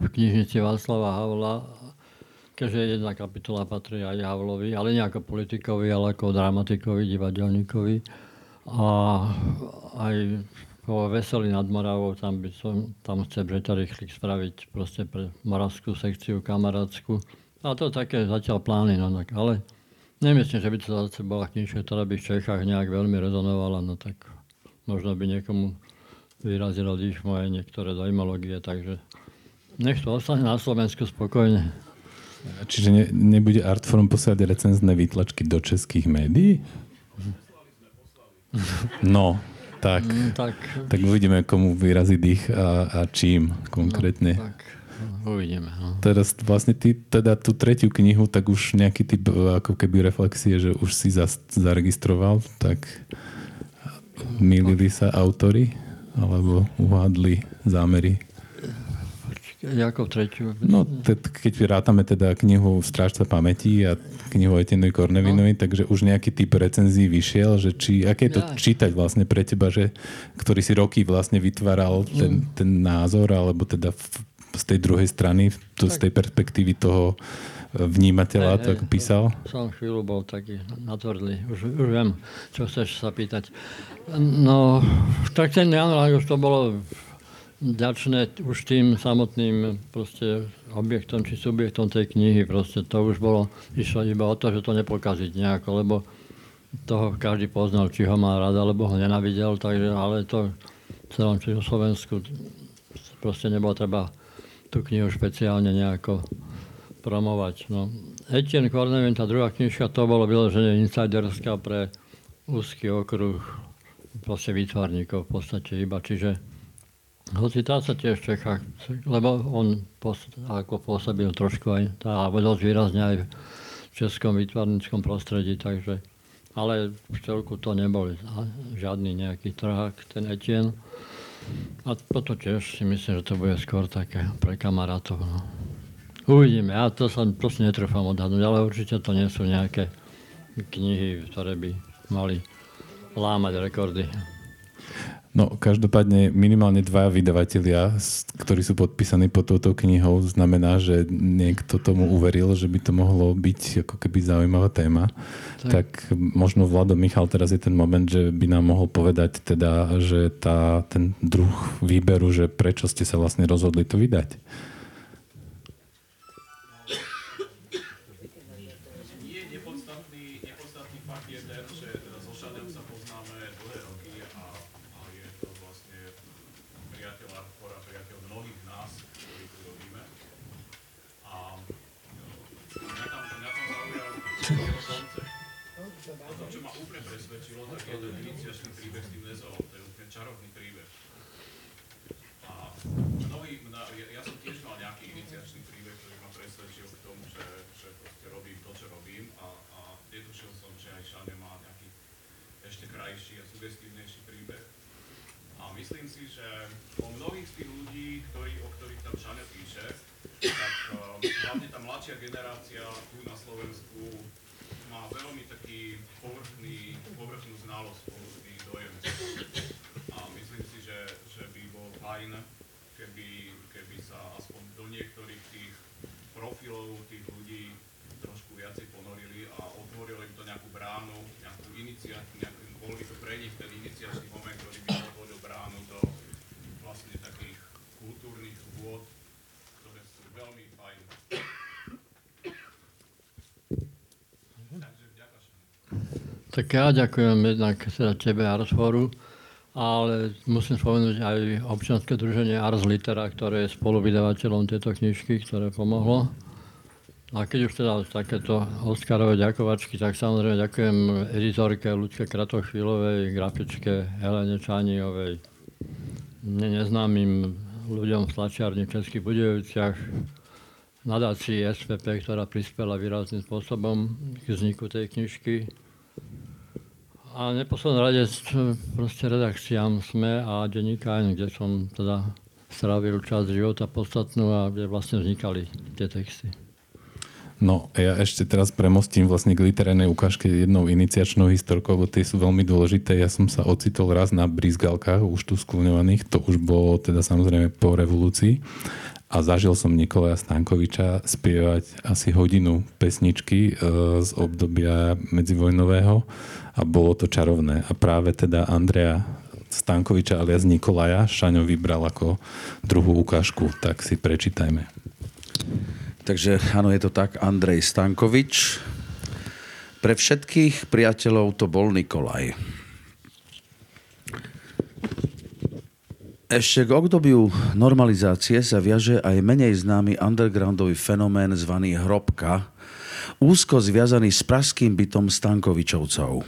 v knižnici Václava Havla, keďže jedna kapitola patrí aj Havlovi, ale nie ako politikovi, ale ako dramatikovi, divadelníkovi. A aj po Veselý nad Moravou, tam by som, tam chce Breta Rýchlik spraviť proste pre moravskú sekciu kamarátsku. A to také zatiaľ plány, no tak, ale nemyslím, že by to zase bola knižka, ktorá by v Čechách nejak veľmi rezonovala, no tak možno by niekomu vyrazilo dých moje niektoré dojmológie, takže nech to ostane na Slovensku spokojne. Čiže ne, nebude Artforum posielať recenzné výtlačky do českých médií? No, tak, mm, tak, tak uvidíme, komu vyrazí dých a, a čím konkrétne. No, tak uvidíme. No. Teraz vlastne ty teda tú tretiu knihu, tak už nejaký typ ako keby reflexie, že už si zas, zaregistroval, tak milili sa autory alebo uhádli zámery? Ako tretiu? No, te, keď rátame teda knihu Strážca pamäti a knihu Etenovi Kornevinovi, no. takže už nejaký typ recenzií vyšiel, že či, aké je to ja. čítať vlastne pre teba, že, ktorý si roky vlastne vytváral ten, mm. ten názor, alebo teda v, z tej druhej strany, to, z tej perspektívy toho vnímateľa, hey, tak hey, písal? Som chvíľu bol taký natvrdlý. Už, už viem, čo chceš sa pýtať. No, tak ten Jan Lagos to bolo ďačné už tým samotným proste objektom či subjektom tej knihy. Proste to už bolo, išlo iba o to, že to nepokaziť nejako, lebo toho každý poznal, či ho má rád, alebo ho nenavidel, takže, ale to v celom Slovensku proste nebolo treba tú knihu špeciálne nejako promovať. No. Etienne Cornevin, tá druhá knižka, to bolo vyložené insiderská pre úzky okruh proste výtvarníkov v podstate iba, čiže hoci tá sa tiež v lebo on pos, ako pôsobil trošku aj, tá, dosť výrazne aj v českom výtvarníckom prostredí, takže, ale v celku to nebol žiadny nejaký trhák, ten Etienne. A potom tiež si myslím, že to bude skôr také pre kamarátov. No. Uvidíme, ja to sa proste netrúfam odhadnúť, ale určite to nie sú nejaké knihy, ktoré by mali lámať rekordy. No, každopádne minimálne dva vydavatelia, ktorí sú podpísaní pod touto knihou, znamená, že niekto tomu uveril, že by to mohlo byť ako keby zaujímavá téma. Tak, tak možno Vlado Michal teraz je ten moment, že by nám mohol povedať teda, že tá, ten druh výberu, že prečo ste sa vlastne rozhodli to vydať. Znalosť, povrchný dojem. A myslím si, že, že by bol fajn, keby, keby sa aspoň do niektorých tých profilov tých ľudí trošku viacej ponorili a otvorili im to nejakú bránu, nejakú iniciatívu, nejakú, bol by to pre nich ten iniciačný moment, ktorý by otvoril bránu do vlastne takých kultúrnych vôd, Tak ja ďakujem jednak teda tebe a rozhovoru, ale musím spomenúť aj občianske druženie Ars Litera, ktoré je spoluvydavateľom tejto knižky, ktoré pomohlo. A keď už teda takéto Oscarové ďakovačky, tak samozrejme ďakujem editorke Ľudke Kratochvílovej, grafičke Helene Čániovej, neznámym ľuďom v tlačiarni v Českých Budejoviciach, nadácii SPP, ktorá prispela výrazným spôsobom k vzniku tej knižky. A v rade proste redakciám SME a denníka kde som teda strávil čas života podstatnú a kde vlastne vznikali tie texty. No, ja ešte teraz premostím vlastne k literárnej ukážke jednou iniciačnou historkou, lebo tie sú veľmi dôležité. Ja som sa ocitol raz na brizgalkách, už tu skloňovaných, to už bolo teda samozrejme po revolúcii a zažil som Nikolaja Stankoviča spievať asi hodinu pesničky e, z obdobia medzivojnového a bolo to čarovné. A práve teda Andrea Stankoviča alias Nikolaja Šaňo vybral ako druhú ukážku, tak si prečítajme. Takže áno, je to tak, Andrej Stankovič. Pre všetkých priateľov to bol Nikolaj. Ešte k obdobiu normalizácie sa viaže aj menej známy undergroundový fenomén zvaný hrobka, úzko zviazaný s praským bytom Stankovičovcov.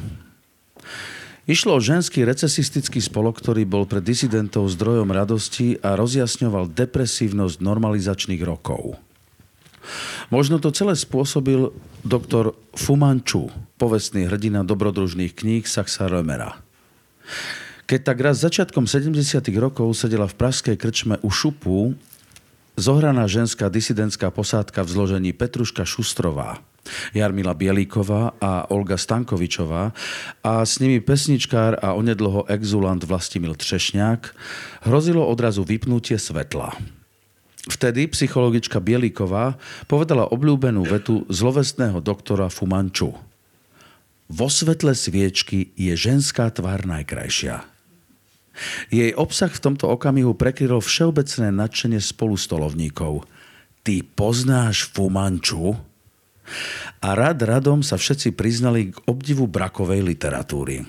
Išlo o ženský recesistický spolok, ktorý bol pre disidentov zdrojom radosti a rozjasňoval depresívnosť normalizačných rokov. Možno to celé spôsobil doktor Fumanchu, povestný hrdina dobrodružných kníh Saxa Römera. Keď tak raz začiatkom 70. rokov sedela v pražskej krčme u Šupu zohraná ženská disidentská posádka v zložení Petruška Šustrová, Jarmila Bielíková a Olga Stankovičová a s nimi pesničkár a onedloho exulant Vlastimil Třešňák, hrozilo odrazu vypnutie svetla. Vtedy psychologička Bieliková povedala obľúbenú vetu zlovestného doktora Fumanču. Vo svetle sviečky je ženská tvár najkrajšia. Jej obsah v tomto okamihu prekrylo všeobecné nadšenie spolustolovníkov. Ty poznáš Fumanču? A rad radom sa všetci priznali k obdivu brakovej literatúry.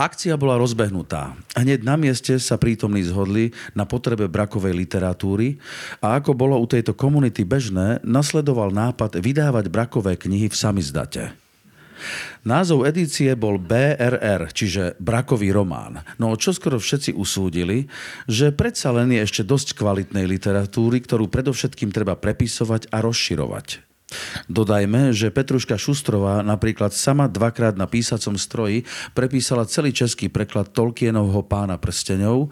Akcia bola rozbehnutá. Hneď na mieste sa prítomní zhodli na potrebe brakovej literatúry a ako bolo u tejto komunity bežné, nasledoval nápad vydávať brakové knihy v samizdate. Názov edície bol BRR, čiže brakový román. No čo skoro všetci usúdili, že predsa len je ešte dosť kvalitnej literatúry, ktorú predovšetkým treba prepisovať a rozširovať. Dodajme, že Petruška Šustrová napríklad sama dvakrát na písacom stroji prepísala celý český preklad Tolkienovho pána prsteňov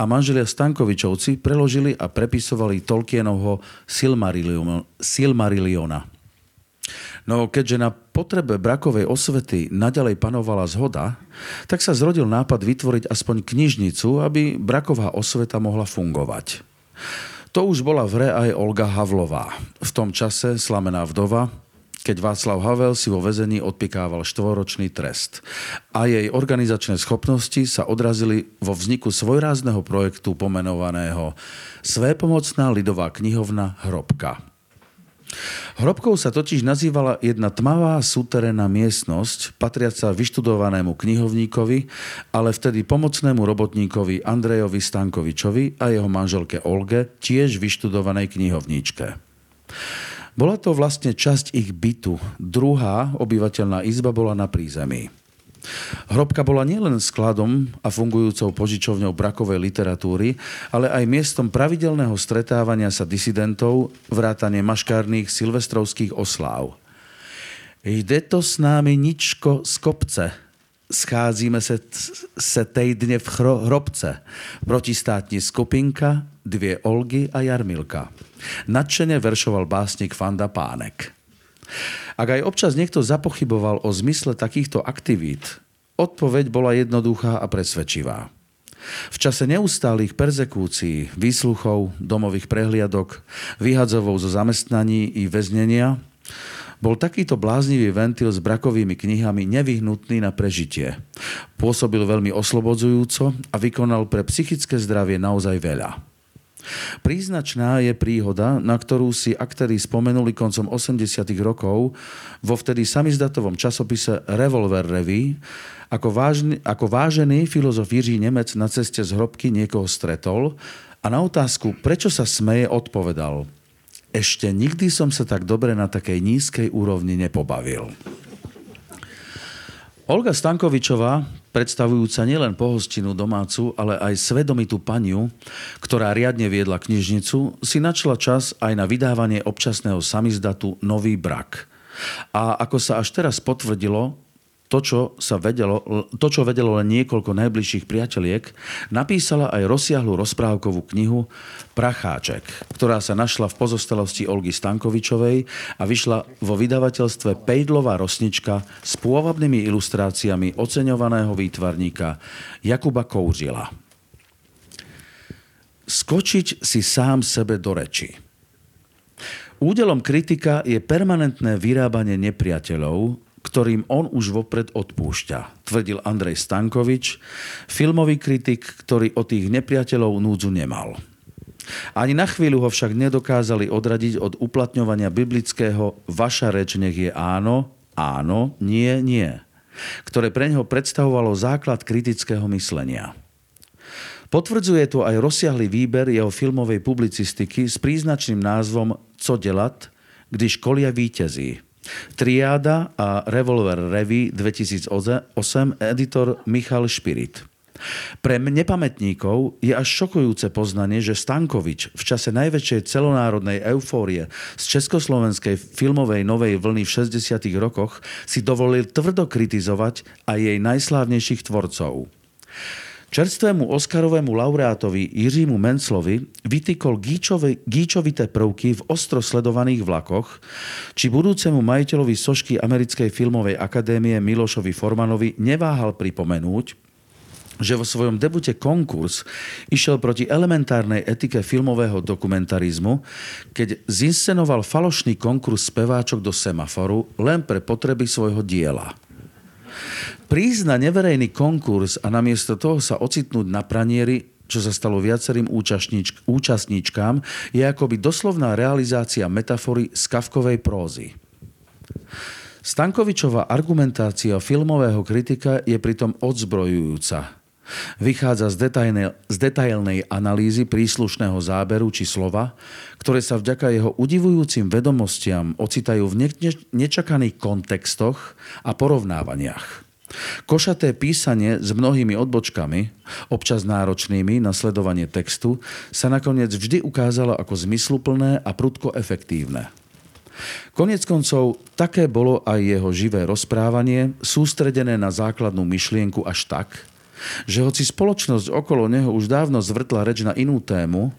a manželia Stankovičovci preložili a prepisovali Tolkienovho Silmarilliona. No keďže na potrebe brakovej osvety naďalej panovala zhoda, tak sa zrodil nápad vytvoriť aspoň knižnicu, aby braková osveta mohla fungovať. To už bola v hre aj Olga Havlová. V tom čase slamená vdova, keď Václav Havel si vo väzení odpikával štvoročný trest. A jej organizačné schopnosti sa odrazili vo vzniku svojrázneho projektu pomenovaného Svépomocná lidová knihovna Hrobka. Hrobkou sa totiž nazývala jedna tmavá súterená miestnosť, patriaca vyštudovanému knihovníkovi, ale vtedy pomocnému robotníkovi Andrejovi Stankovičovi a jeho manželke Olge, tiež vyštudovanej knihovníčke. Bola to vlastne časť ich bytu. Druhá obyvateľná izba bola na prízemí. Hrobka bola nielen skladom a fungujúcou požičovňou brakovej literatúry, ale aj miestom pravidelného stretávania sa disidentov, vrátane maškárnych silvestrovských osláv. Jde to s námi ničko z kopce. Scházíme se, se tej dne v hrobce. Protistátní skupinka, dvě Olgy a Jarmilka. Nadšene veršoval básnik Fanda Pánek. Ak aj občas niekto zapochyboval o zmysle takýchto aktivít, odpoveď bola jednoduchá a presvedčivá. V čase neustálých perzekúcií, výsluchov, domových prehliadok, vyhadzovou zo zamestnaní i väznenia bol takýto bláznivý ventil s brakovými knihami nevyhnutný na prežitie. Pôsobil veľmi oslobodzujúco a vykonal pre psychické zdravie naozaj veľa. Príznačná je príhoda, na ktorú si aktéri spomenuli koncom 80 rokov vo vtedy samizdatovom časopise Revolver Revy, ako, vážny, ako vážený filozof Jiří Nemec na ceste z hrobky niekoho stretol a na otázku, prečo sa smeje, odpovedal Ešte nikdy som sa tak dobre na takej nízkej úrovni nepobavil. Olga Stankovičová, predstavujúca nielen pohostinu domácu, ale aj svedomitú paniu, ktorá riadne viedla knižnicu, si načala čas aj na vydávanie občasného samizdatu Nový brak. A ako sa až teraz potvrdilo, to, čo, sa vedelo, to, čo vedelo len niekoľko najbližších priateliek, napísala aj rozsiahlu rozprávkovú knihu Pracháček, ktorá sa našla v pozostalosti Olgy Stankovičovej a vyšla vo vydavateľstve Pejdlová rosnička s pôvabnými ilustráciami oceňovaného výtvarníka Jakuba Kouřila. Skočiť si sám sebe do reči. Údelom kritika je permanentné vyrábanie nepriateľov, ktorým on už vopred odpúšťa, tvrdil Andrej Stankovič, filmový kritik, ktorý o tých nepriateľov núdzu nemal. Ani na chvíľu ho však nedokázali odradiť od uplatňovania biblického vaša reč nech je áno, áno, nie, nie, ktoré pre neho predstavovalo základ kritického myslenia. Potvrdzuje to aj rozsiahly výber jeho filmovej publicistiky s príznačným názvom Co delat, když školia víťazí, Triáda a Revolver Revy 2008, editor Michal Špirit. Pre nepamätníkov je až šokujúce poznanie, že Stankovič v čase najväčšej celonárodnej eufórie z československej filmovej novej vlny v 60. rokoch si dovolil tvrdo kritizovať aj jej najslávnejších tvorcov. Čerstvému Oscarovému laureátovi Jiřímu Menclovi vytýkol gíčovité prvky v ostro sledovaných vlakoch, či budúcemu majiteľovi sošky Americkej filmovej akadémie Milošovi Formanovi neváhal pripomenúť, že vo svojom debute Konkurs išiel proti elementárnej etike filmového dokumentarizmu, keď zinscenoval falošný konkurs speváčok do semaforu len pre potreby svojho diela – Prísť na neverejný konkurs a namiesto toho sa ocitnúť na pranieri, čo sa stalo viacerým účastníč- účastníčkám, je akoby doslovná realizácia metafory z kavkovej prózy. Stankovičová argumentácia filmového kritika je pritom odzbrojujúca. Vychádza z, detailnej, z detailnej analýzy príslušného záberu či slova, ktoré sa vďaka jeho udivujúcim vedomostiam ocitajú v ne- nečakaných kontextoch a porovnávaniach. Košaté písanie s mnohými odbočkami, občas náročnými na sledovanie textu, sa nakoniec vždy ukázalo ako zmysluplné a prudko efektívne. Konec koncov, také bolo aj jeho živé rozprávanie, sústredené na základnú myšlienku až tak, že hoci spoločnosť okolo neho už dávno zvrtla reč na inú tému,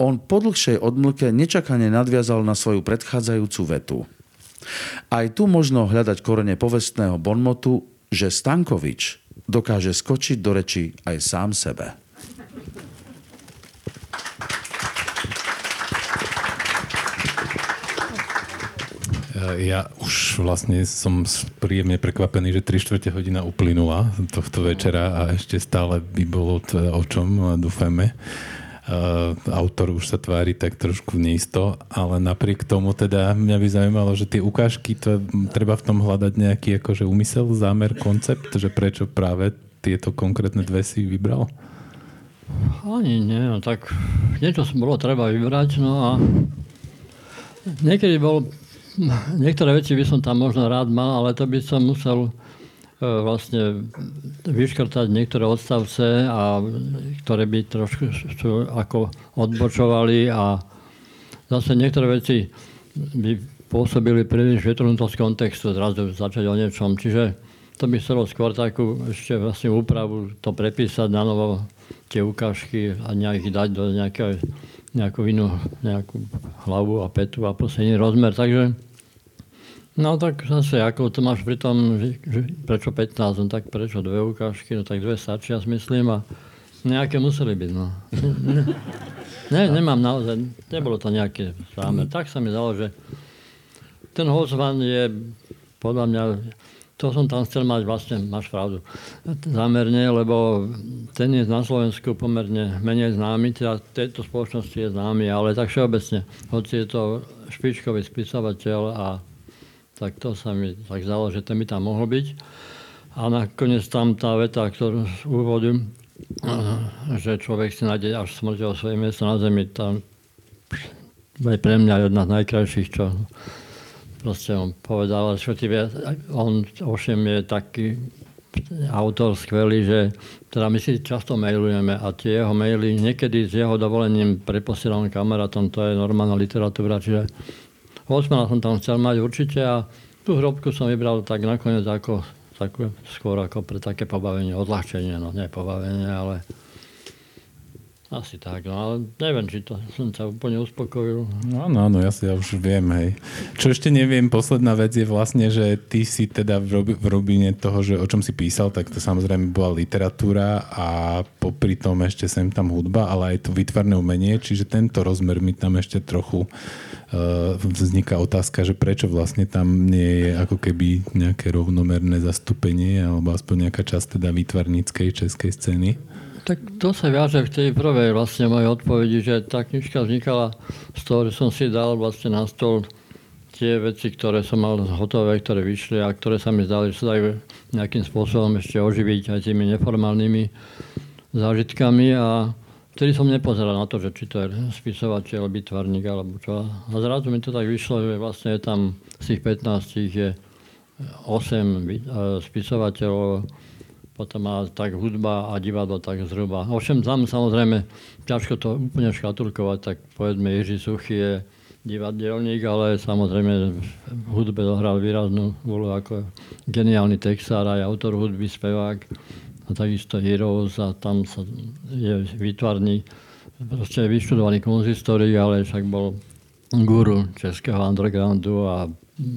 on po dlhšej odmlke nečakane nadviazal na svoju predchádzajúcu vetu. Aj tu možno hľadať korene povestného bonmotu že Stankovič dokáže skočiť do reči aj sám sebe. Ja už vlastne som príjemne prekvapený, že 3 čtvrte hodina uplynula tohto večera a ešte stále by bolo teda o čom, dúfajme. Uh, autor už sa tvári tak trošku neisto, ale napriek tomu teda mňa by zaujímalo, že tie ukážky, to treba v tom hľadať nejaký akože úmysel, zámer, koncept, že prečo práve tieto konkrétne dve si vybral? Ani nie, no tak niečo bolo treba vybrať, no a niekedy bol, niektoré veci by som tam možno rád mal, ale to by som musel vlastne vyškrtať niektoré odstavce, a, ktoré by trošku ako odbočovali a zase niektoré veci by pôsobili príliš vytrhnutosť kontextu, zrazu začať o niečom. Čiže to by chcelo skôr takú ešte vlastne úpravu, to prepísať na novo, tie ukážky a nejak dať do nejakého, nejakú inú nejakú hlavu a petu a posledný rozmer. Takže No tak zase, ako to máš pri tom, prečo 15, no tak prečo dve ukážky, no tak dve stačia, myslím, a nejaké museli byť, no. Ne, nemám naozaj, nebolo to nejaké zámer. Tak sa mi zdalo, že ten Holzman je podľa mňa to som tam chcel mať, vlastne máš pravdu, zámerne, lebo ten je na Slovensku pomerne menej známy, teda tejto spoločnosti je známy, ale tak všeobecne, hoci je to špičkový spisovateľ a tak to sa mi tak zdalo, že ten by tam mohol byť. A nakoniec tam tá veta, ktorú z úvodu, že človek si nájde až smrťou svoje miesto na zemi, tam je pre mňa jedna z najkrajších, čo proste on povedal, respektíve on ovšem je taký autor skvelý, že teda my si často mailujeme a tie jeho maily niekedy s jeho dovolením preposielam kamarátom, to je normálna literatúra, čiže Holzmana som tam chcel mať určite a tú hrobku som vybral tak nakoniec ako, takú, skôr ako pre také pobavenie, odľahčenie, no nie pobavenie, ale asi tak, no ale neviem, či to som sa úplne uspokojil. No áno, áno, ja si ja už viem, hej. Čo ešte neviem, posledná vec je vlastne, že ty si teda v, robi, v robine toho, že o čom si písal, tak to samozrejme bola literatúra a popri tom ešte sem tam hudba, ale aj to vytvarné umenie, čiže tento rozmer mi tam ešte trochu vzniká otázka, že prečo vlastne tam nie je ako keby nejaké rovnomerné zastúpenie alebo aspoň nejaká časť teda výtvarníckej českej scény. Tak to sa viaže v tej prvej vlastne mojej odpovedi, že tá knižka vznikala z toho, že som si dal vlastne na stôl tie veci, ktoré som mal hotové, ktoré vyšli a ktoré sa mi zdali, že sa dajú nejakým spôsobom ešte oživiť aj tými neformálnymi zážitkami a vtedy som nepozeral na to, že či to je spisovateľ, bytvarník alebo čo. A zrazu mi to tak vyšlo, že vlastne je tam z tých 15 je 8 spisovateľov, potom má tak hudba a divadlo tak zhruba. Ovšem tam samozrejme ťažko to úplne škatulkovať, tak povedzme Jiří Suchy je divadelník, ale samozrejme v hudbe dohral výraznú úlohu ako geniálny textár aj autor hudby, spevák a takisto Heroes a tam sa je výtvarný, proste vyštudovaný konzistorik, ale však bol guru českého undergroundu a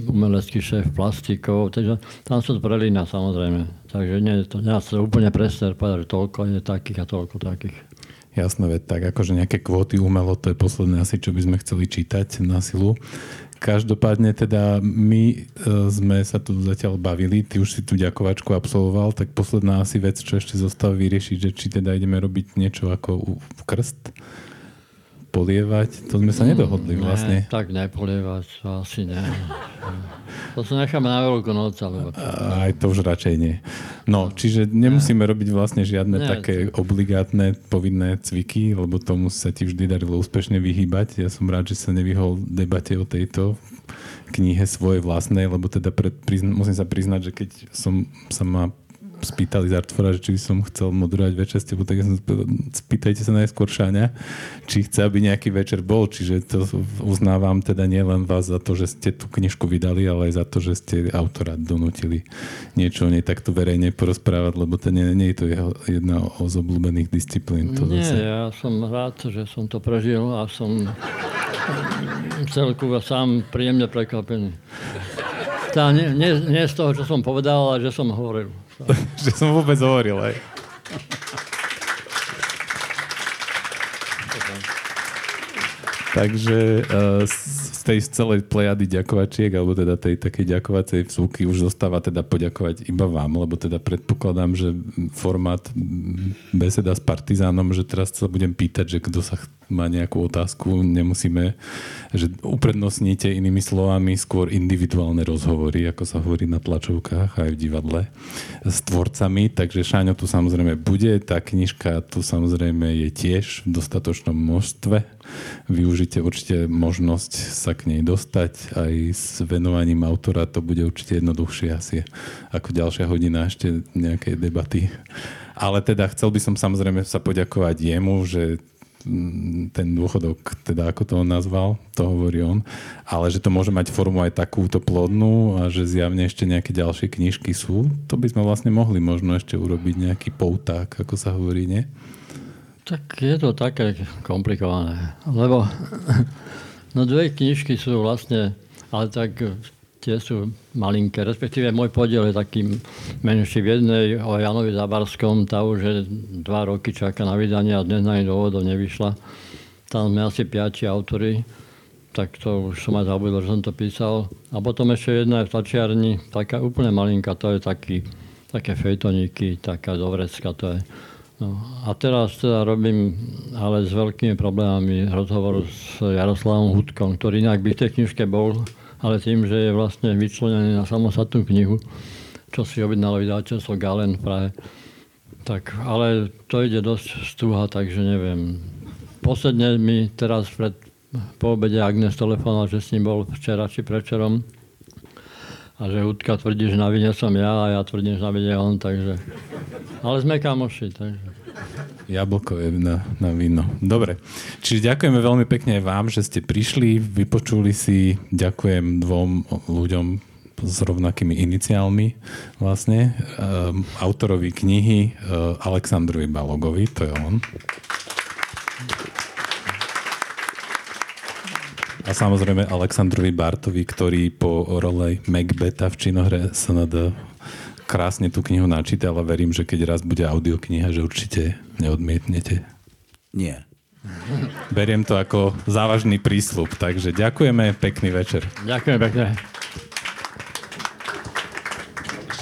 umelecký šéf plastikov, takže tam sa to prelína samozrejme. Takže nie, to, nie sa úplne presne povedať, že toľko je takých a toľko takých. Jasné, veď tak akože nejaké kvóty umelo, to je posledné asi, čo by sme chceli čítať na silu. Každopádne teda my e, sme sa tu zatiaľ bavili, ty už si tu ďakovačku absolvoval, tak posledná asi vec, čo ešte zostáva vyriešiť, že či teda ideme robiť niečo ako v krst polievať, to sme sa nedohodli mm, vlastne. Ne, tak nepolievať, to asi ne. To sa necháme na veľkú noc, alebo Aj to už radšej nie. No, čiže nemusíme ne. robiť vlastne žiadne ne, také to... obligátne povinné cviky, lebo tomu sa ti vždy darilo úspešne vyhýbať. Ja som rád, že sa nevyhol debate o tejto knihe svojej vlastnej, lebo teda pred, prizn- musím sa priznať, že keď som sa ma spýtali z Artfora, že či by som chcel moderovať večer s tebou, tak ja som spýtajte sa najskôr Šáňa, či chce, aby nejaký večer bol. Čiže to uznávam teda nielen vás za to, že ste tú knižku vydali, ale aj za to, že ste autora donútili niečo o nej takto verejne porozprávať, lebo to nie, nie je to jeho jedna z obľúbených disciplín. To nie, zase. ja som rád, že som to prežil a som celku sám príjemne prekvapený. Tá, nie, nie, nie z toho, čo som povedal, ale že som hovoril. že som vôbec hovoril, aj. Takže uh, z tej celej plejady ďakovačiek, alebo teda tej takej ďakovacej vsúky už zostáva teda poďakovať iba vám, lebo teda predpokladám, že formát beseda s partizánom, že teraz sa budem pýtať, že kto sa má nejakú otázku, nemusíme, že uprednostníte inými slovami skôr individuálne rozhovory, ako sa hovorí na tlačovkách aj v divadle s tvorcami, takže Šáňo tu samozrejme bude, tá knižka tu samozrejme je tiež v dostatočnom množstve. Využite určite možnosť sa k nej dostať, aj s venovaním autora to bude určite jednoduchšie asi ako ďalšia hodina ešte nejakej debaty. Ale teda chcel by som samozrejme sa poďakovať jemu, že ten dôchodok, teda ako to on nazval, to hovorí on, ale že to môže mať formu aj takúto plodnú a že zjavne ešte nejaké ďalšie knižky sú, to by sme vlastne mohli možno ešte urobiť nejaký pouták, ako sa hovorí, nie? Tak je to také komplikované, lebo no dve knižky sú vlastne, ale tak tie sú malinké, respektíve môj podiel je taký menší v jednej o Janovi Zabarskom, tá už je dva roky čaká na vydanie a dnes na dôvodov nevyšla. Tam sme asi piati autory. tak to už som aj zabudol, že som to písal. A potom ešte jedna je v tačiarni, taká úplne malinká, to je taký, také fejtoníky, taká dovrecka to je. No, a teraz teda robím ale s veľkými problémami rozhovor s Jaroslavom Hudkom, ktorý inak by v tej knižke bol, ale tým, že je vlastne vyčlenený na samostatnú knihu, čo si objednalo vydateľstvo Galen v Prahe. Tak, ale to ide dosť stúha, takže neviem. Posledne mi teraz pred, po obede Agnes telefonoval, že s ním bol včera či prečerom a že Hudka tvrdí, že na vine som ja a ja tvrdím, že na vine on, takže... Ale sme kamoši, takže... Jablko je na, na víno. Dobre. Čiže ďakujeme veľmi pekne aj vám, že ste prišli, vypočuli si. Ďakujem dvom ľuďom s rovnakými iniciálmi vlastne. Um, autorovi knihy uh, Aleksandrovi Balogovi, to je on. A samozrejme Aleksandrovi Bartovi, ktorý po role Macbeta v činohre SND krásne tú knihu načíta, ale verím, že keď raz bude audiokniha, že určite neodmietnete. Nie. Beriem to ako závažný prísľub, takže ďakujeme, pekný večer. Ďakujem pekne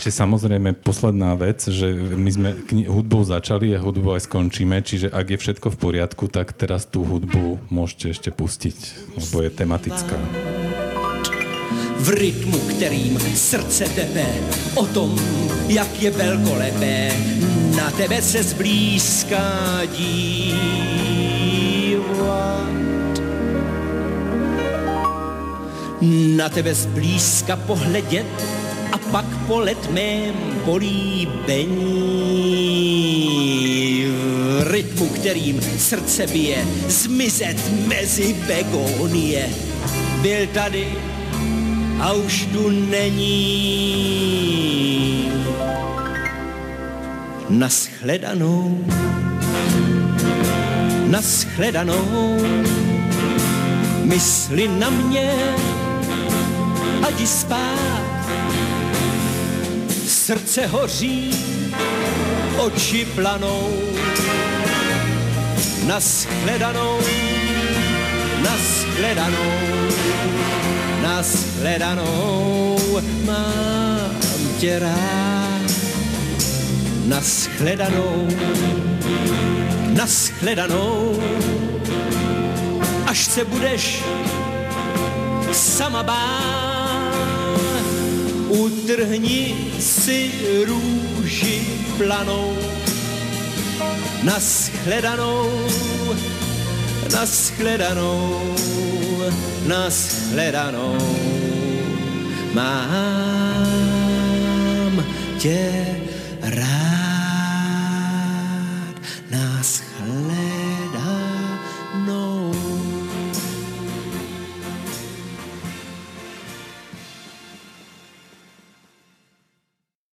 ešte samozrejme posledná vec, že my sme kni- hudbou začali a hudbou aj skončíme, čiže ak je všetko v poriadku, tak teraz tú hudbu môžete ešte pustiť, lebo je tematická. V rytmu, kterým srdce tebe, o tom, jak je velkolepé, na tebe se zblízka dívat. Na tebe zblízka pohledět a pak po letmém políbení v rytmu, kterým srdce bije, zmizet mezi begonie. Byl tady a už tu není. Naschledanou, naschledanou, mysli na mě, ať spát. Srdce hoří, oči planou. Naschledanou, naschledanou, naschledanou, mám tě rád. Naschledanou, naschledanou, až se budeš sama bát. Utrhni si růži planou. Naschledanou, naschledanou, naschledanou. Mám tě